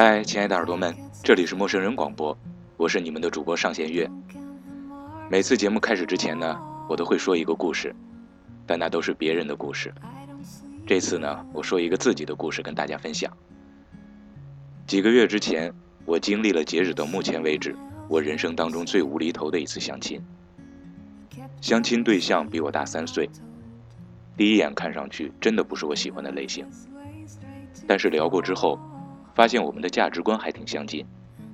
嗨，亲爱的耳朵们，这里是陌生人广播，我是你们的主播尚弦月。每次节目开始之前呢，我都会说一个故事，但那都是别人的故事。这次呢，我说一个自己的故事跟大家分享。几个月之前，我经历了截止到目前为止我人生当中最无厘头的一次相亲。相亲对象比我大三岁，第一眼看上去真的不是我喜欢的类型，但是聊过之后。发现我们的价值观还挺相近，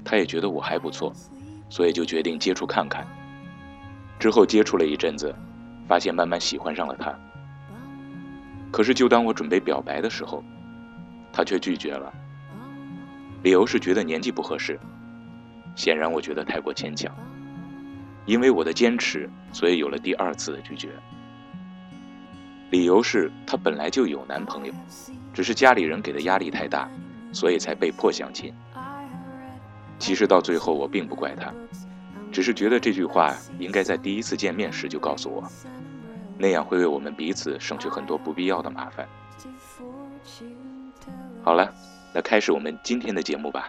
他也觉得我还不错，所以就决定接触看看。之后接触了一阵子，发现慢慢喜欢上了他。可是就当我准备表白的时候，他却拒绝了，理由是觉得年纪不合适。显然我觉得太过牵强，因为我的坚持，所以有了第二次的拒绝。理由是她本来就有男朋友，只是家里人给的压力太大。所以才被迫相亲。其实到最后，我并不怪他，只是觉得这句话应该在第一次见面时就告诉我，那样会为我们彼此省去很多不必要的麻烦。好了，那开始我们今天的节目吧。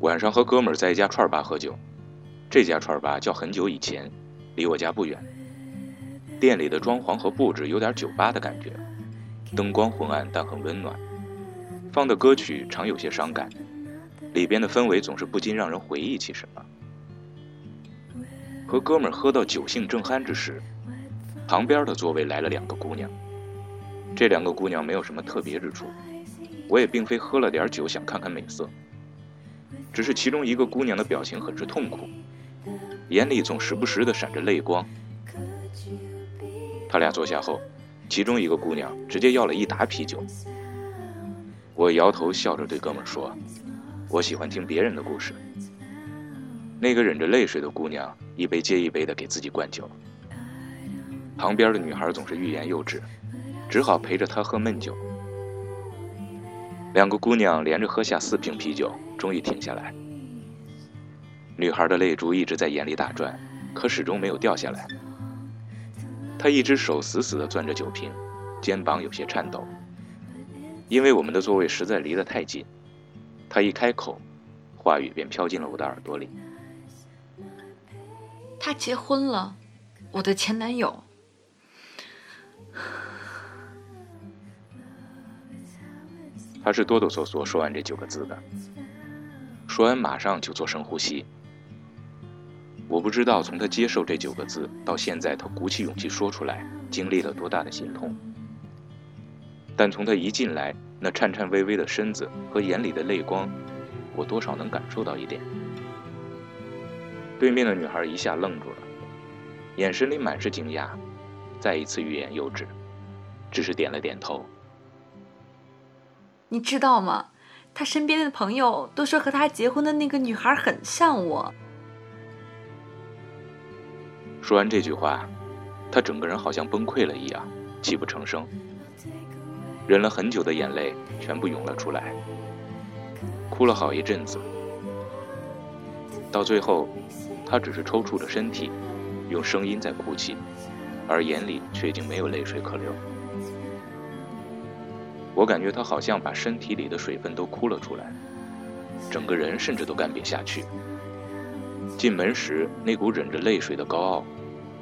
晚上和哥们儿在一家串吧喝酒，这家串吧叫很久以前，离我家不远。店里的装潢和布置有点酒吧的感觉，灯光昏暗但很温暖，放的歌曲常有些伤感，里边的氛围总是不禁让人回忆起什么。和哥们儿喝到酒兴正酣之时，旁边的座位来了两个姑娘。这两个姑娘没有什么特别之处，我也并非喝了点酒想看看美色。只是其中一个姑娘的表情很是痛苦，眼里总时不时的闪着泪光。他俩坐下后，其中一个姑娘直接要了一打啤酒。我摇头笑着对哥们儿说：“我喜欢听别人的故事。”那个忍着泪水的姑娘一杯接一杯的给自己灌酒，旁边的女孩总是欲言又止，只好陪着她喝闷酒。两个姑娘连着喝下四瓶啤酒，终于停下来。女孩的泪珠一直在眼里打转，可始终没有掉下来。她一只手死死地攥着酒瓶，肩膀有些颤抖。因为我们的座位实在离得太近，她一开口，话语便飘进了我的耳朵里。他结婚了，我的前男友。他是哆哆嗦嗦说完这九个字的，说完马上就做深呼吸。我不知道从他接受这九个字到现在，他鼓起勇气说出来，经历了多大的心痛。但从他一进来那颤颤巍巍的身子和眼里的泪光，我多少能感受到一点。对面的女孩一下愣住了，眼神里满是惊讶，再一次欲言又止，只是点了点头。你知道吗？他身边的朋友都说和他结婚的那个女孩很像我。说完这句话，他整个人好像崩溃了一样，泣不成声。忍了很久的眼泪全部涌了出来，哭了好一阵子。到最后，他只是抽搐着身体，用声音在哭泣，而眼里却已经没有泪水可流。我感觉他好像把身体里的水分都哭了出来，整个人甚至都干瘪下去。进门时那股忍着泪水的高傲，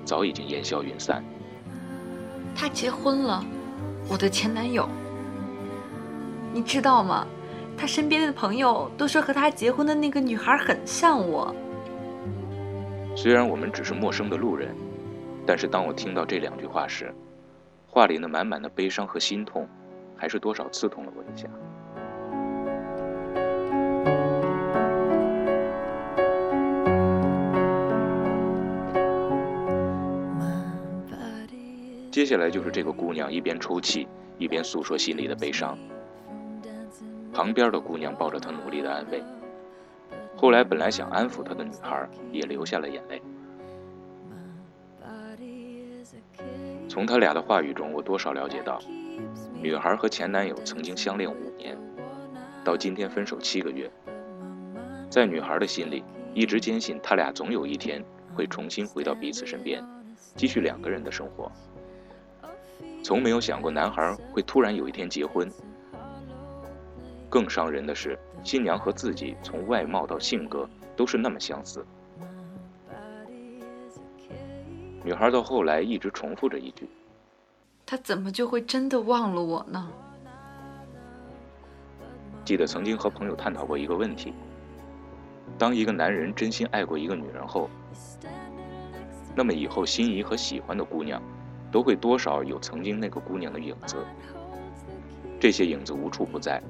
早已经烟消云散。他结婚了，我的前男友。你知道吗？他身边的朋友都说和他结婚的那个女孩很像我。虽然我们只是陌生的路人，但是当我听到这两句话时，话里那满满的悲伤和心痛。还是多少刺痛了我一下。接下来就是这个姑娘一边抽泣，一边诉说心里的悲伤。旁边的姑娘抱着她努力的安慰。后来本来想安抚他的女孩也流下了眼泪。从他俩的话语中，我多少了解到，女孩和前男友曾经相恋五年，到今天分手七个月。在女孩的心里，一直坚信他俩总有一天会重新回到彼此身边，继续两个人的生活。从没有想过男孩会突然有一天结婚。更伤人的是，新娘和自己从外貌到性格都是那么相似。女孩到后来一直重复着一句：“他怎么就会真的忘了我呢？”记得曾经和朋友探讨过一个问题：当一个男人真心爱过一个女人后，那么以后心仪和喜欢的姑娘，都会多少有曾经那个姑娘的影子。这些影子无处不在。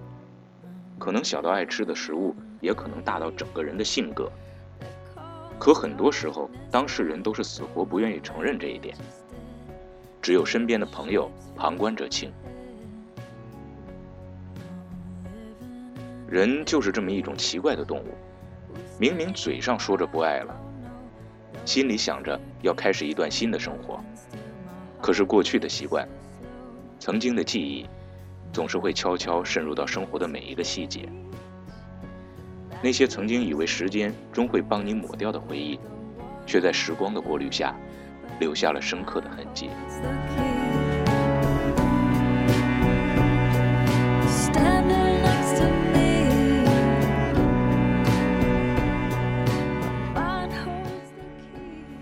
可能小到爱吃的食物，也可能大到整个人的性格。可很多时候，当事人都是死活不愿意承认这一点。只有身边的朋友旁观者清。人就是这么一种奇怪的动物，明明嘴上说着不爱了，心里想着要开始一段新的生活，可是过去的习惯，曾经的记忆。总是会悄悄渗入到生活的每一个细节，那些曾经以为时间终会帮你抹掉的回忆，却在时光的过滤下，留下了深刻的痕迹。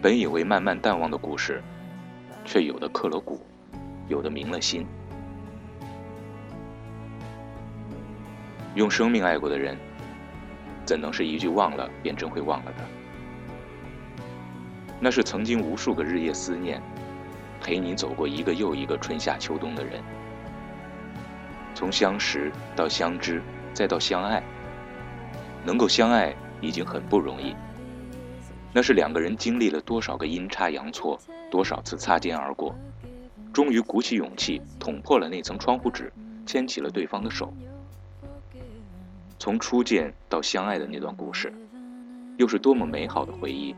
本以为慢慢淡忘的故事，却有的刻了骨，有的明了心。用生命爱过的人，怎能是一句忘了便真会忘了的？那是曾经无数个日夜思念，陪你走过一个又一个春夏秋冬的人。从相识到相知，再到相爱，能够相爱已经很不容易。那是两个人经历了多少个阴差阳错，多少次擦肩而过，终于鼓起勇气捅破了那层窗户纸，牵起了对方的手。从初见到相爱的那段故事，又是多么美好的回忆！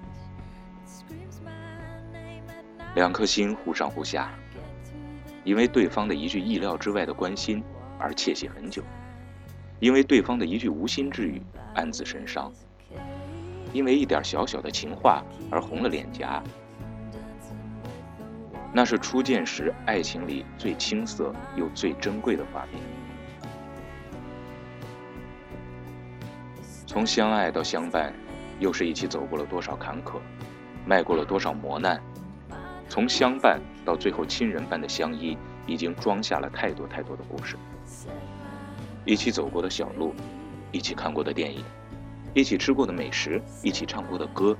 两颗心忽上忽下，因为对方的一句意料之外的关心而窃喜很久，因为对方的一句无心之语暗自神伤，因为一点小小的情话而红了脸颊。那是初见时爱情里最青涩又最珍贵的画面。从相爱到相伴，又是一起走过了多少坎坷，迈过了多少磨难。从相伴到最后亲人般的相依，已经装下了太多太多的故事。一起走过的小路，一起看过的电影，一起吃过的美食，一起唱过的歌，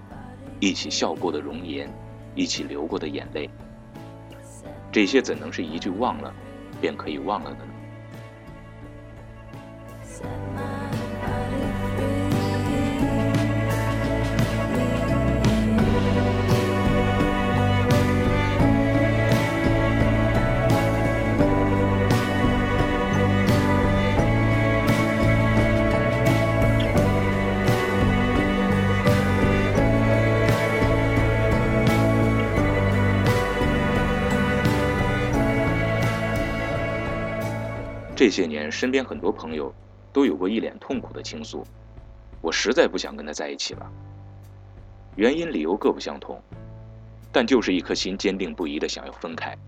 一起笑过的容颜，一起流过的眼泪。这些怎能是一句忘了，便可以忘了的呢？这些年，身边很多朋友都有过一脸痛苦的倾诉，我实在不想跟他在一起了。原因理由各不相同，但就是一颗心坚定不移的想要分开。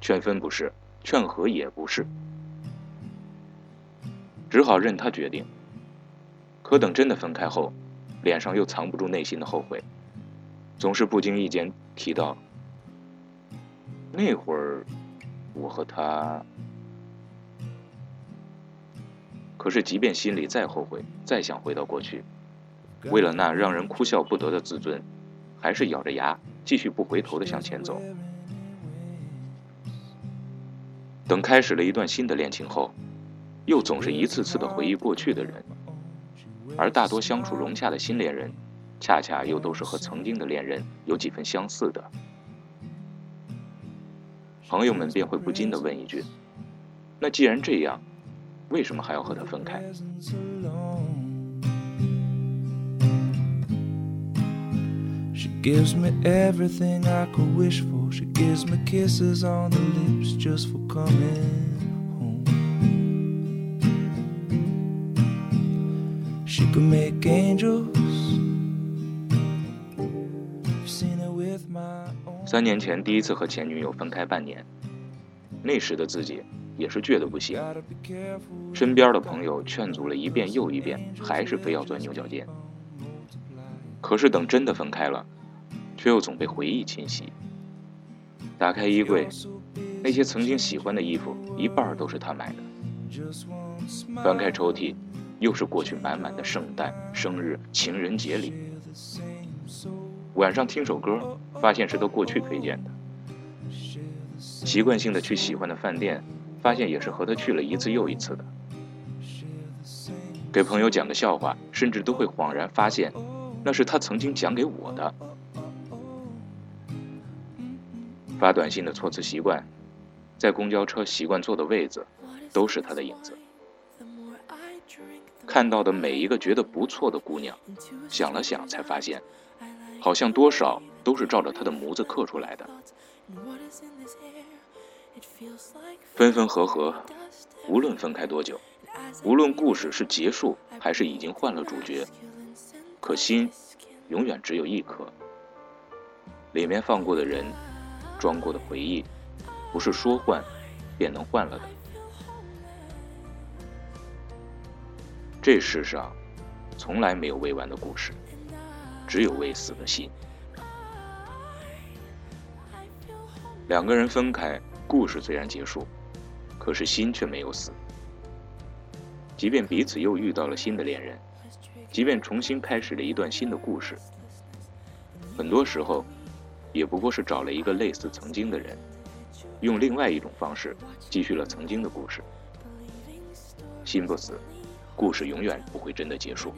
劝分不是，劝和也不是，只好任他决定。可等真的分开后，脸上又藏不住内心的后悔，总是不经意间提到那会儿，我和他。可是，即便心里再后悔，再想回到过去，为了那让人哭笑不得的自尊，还是咬着牙继续不回头的向前走。等开始了一段新的恋情后，又总是一次次的回忆过去的人，而大多相处融洽的新恋人，恰恰又都是和曾经的恋人有几分相似的。朋友们便会不禁的问一句：“那既然这样？”为什么还要和他分开 she givesme everything i could wish for she givesme kisses on the lips just for coming home she could make angels 三年前第一次和前女友分开半年那时的自己也是倔得不行，身边的朋友劝阻了一遍又一遍，还是非要钻牛角尖。可是等真的分开了，却又总被回忆侵袭。打开衣柜，那些曾经喜欢的衣服，一半都是他买的；翻开抽屉，又是过去满满的圣诞、生日、情人节礼。晚上听首歌，发现是他过去推荐的；习惯性的去喜欢的饭店，发现也是和他去了一次又一次的。给朋友讲个笑话，甚至都会恍然发现，那是他曾经讲给我的。发短信的措辞习惯，在公交车习惯坐的位子，都是他的影子。看到的每一个觉得不错的姑娘，想了想才发现，好像多少都是照着他的模子刻出来的。分分合合，无论分开多久，无论故事是结束还是已经换了主角，可心永远只有一颗。里面放过的人，装过的回忆，不是说换便能换了的。这世上从来没有未完的故事，只有未死的心。两个人分开，故事虽然结束，可是心却没有死。即便彼此又遇到了新的恋人，即便重新开始了一段新的故事，很多时候，也不过是找了一个类似曾经的人，用另外一种方式继续了曾经的故事。心不死，故事永远不会真的结束。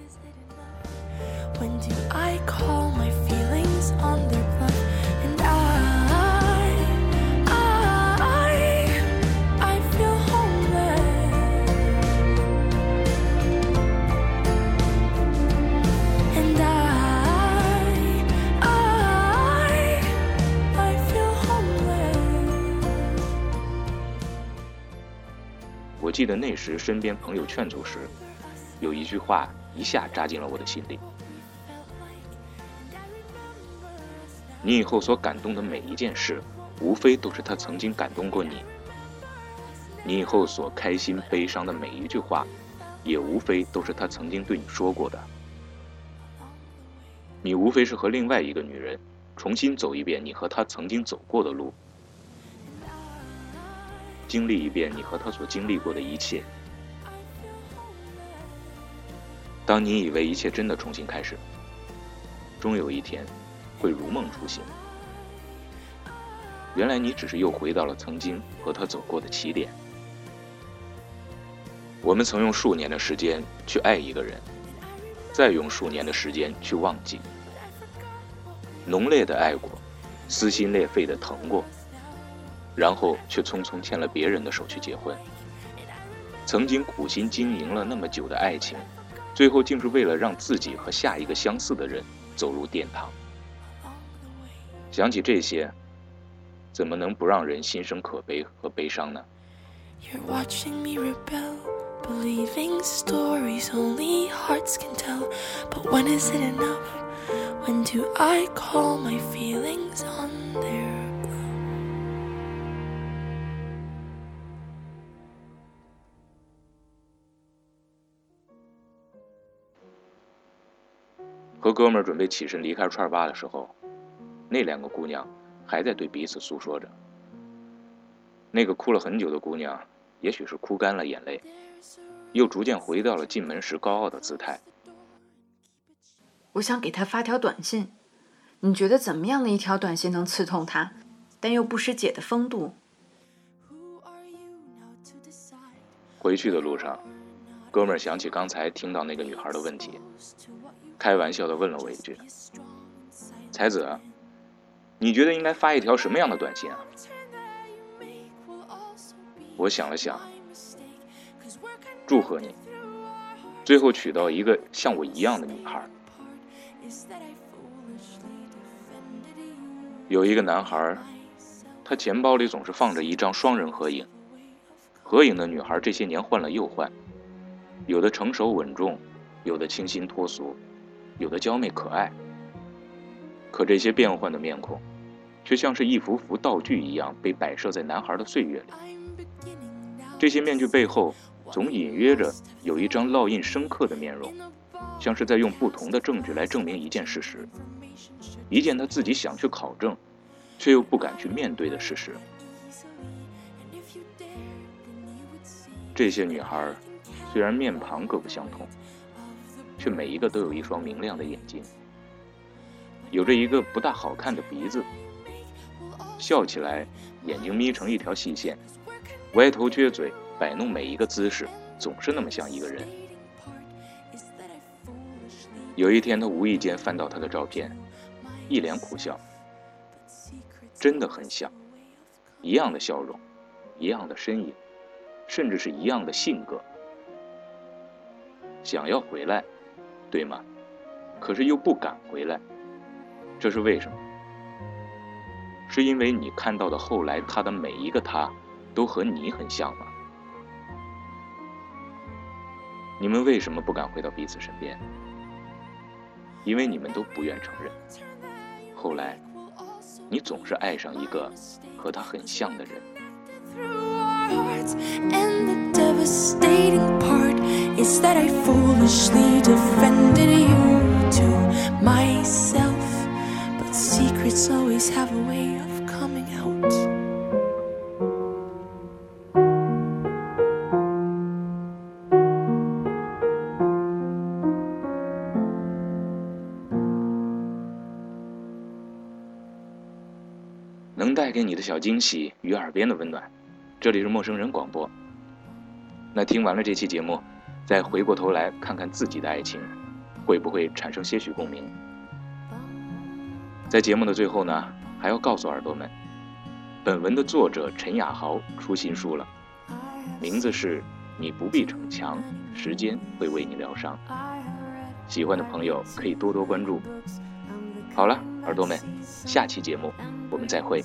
记得那时身边朋友劝阻时，有一句话一下扎进了我的心里：你以后所感动的每一件事，无非都是他曾经感动过你；你以后所开心悲伤的每一句话，也无非都是他曾经对你说过的。你无非是和另外一个女人重新走一遍你和她曾经走过的路，经历一遍你和他所经历过的一切。当你以为一切真的重新开始，终有一天会如梦初醒。原来你只是又回到了曾经和他走过的起点。我们曾用数年的时间去爱一个人，再用数年的时间去忘记。浓烈的爱过，撕心裂肺的疼过，然后却匆匆牵了别人的手去结婚。曾经苦心经营了那么久的爱情，最后竟是为了让自己和下一个相似的人走入殿堂。想起这些，怎么能不让人心生可悲和悲伤呢？You're watching me rebel, believing stories only hearts can tell. But when is it enough? When do I call my feelings on their 和哥们儿准备起身离开串儿吧的时候，那两个姑娘还在对彼此诉说着。那个哭了很久的姑娘，也许是哭干了眼泪，又逐渐回到了进门时高傲的姿态。我想给他发条短信，你觉得怎么样的一条短信能刺痛他，但又不失姐的风度?回去的路上，哥们儿想起刚才听到那个女孩的问题开玩笑的问了我一句，才子，你觉得应该发一条什么样的短信啊？我想了想。祝贺你，最后娶到一个像我一样的女孩。有一个男孩，他钱包里总是放着一张双人合影，合影的女孩这些年换了又换，有的成熟稳重，有的清新脱俗。有的娇媚可爱。可这些变换的面孔，却像是一幅幅道具一样被摆设在男孩的岁月里。这些面具背后，总隐约着有一张烙印深刻的面容，像是在用不同的证据来证明一件事实，一件他自己想去考证，却又不敢去面对的事实。这些女孩虽然面庞各不相同，却每一个都有一双明亮的眼睛，有着一个不大好看的鼻子，笑起来眼睛眯成一条细线，歪头撅嘴，摆弄每一个姿势，总是那么像一个人。有一天，他无意间翻到她的照片，一脸苦笑，真的很像，一样的笑容，一样的身影。甚至是一样的性格，想要回来，对吗？可是又不敢回来，这是为什么？是因为你看到的后来他的每一个他，都和你很像吗？你们为什么不敢回到彼此身边？因为你们都不愿承认。后来，你总是爱上一个和他很像的人。Is that I foolishly defended you to myself. But secrets always have a way of coming out. 能带给你的小惊喜与耳边的温暖。这里是陌生人广播。那听完了这期节目，再回过头来看看自己的爱情，会不会产生些许共鸣？在节目的最后呢，还要告诉耳朵们，本文的作者陈雅豪出新书了，名字是《你不必逞强，时间会为你疗伤》。喜欢的朋友可以多多关注。好了，耳朵们，下期节目我们再会。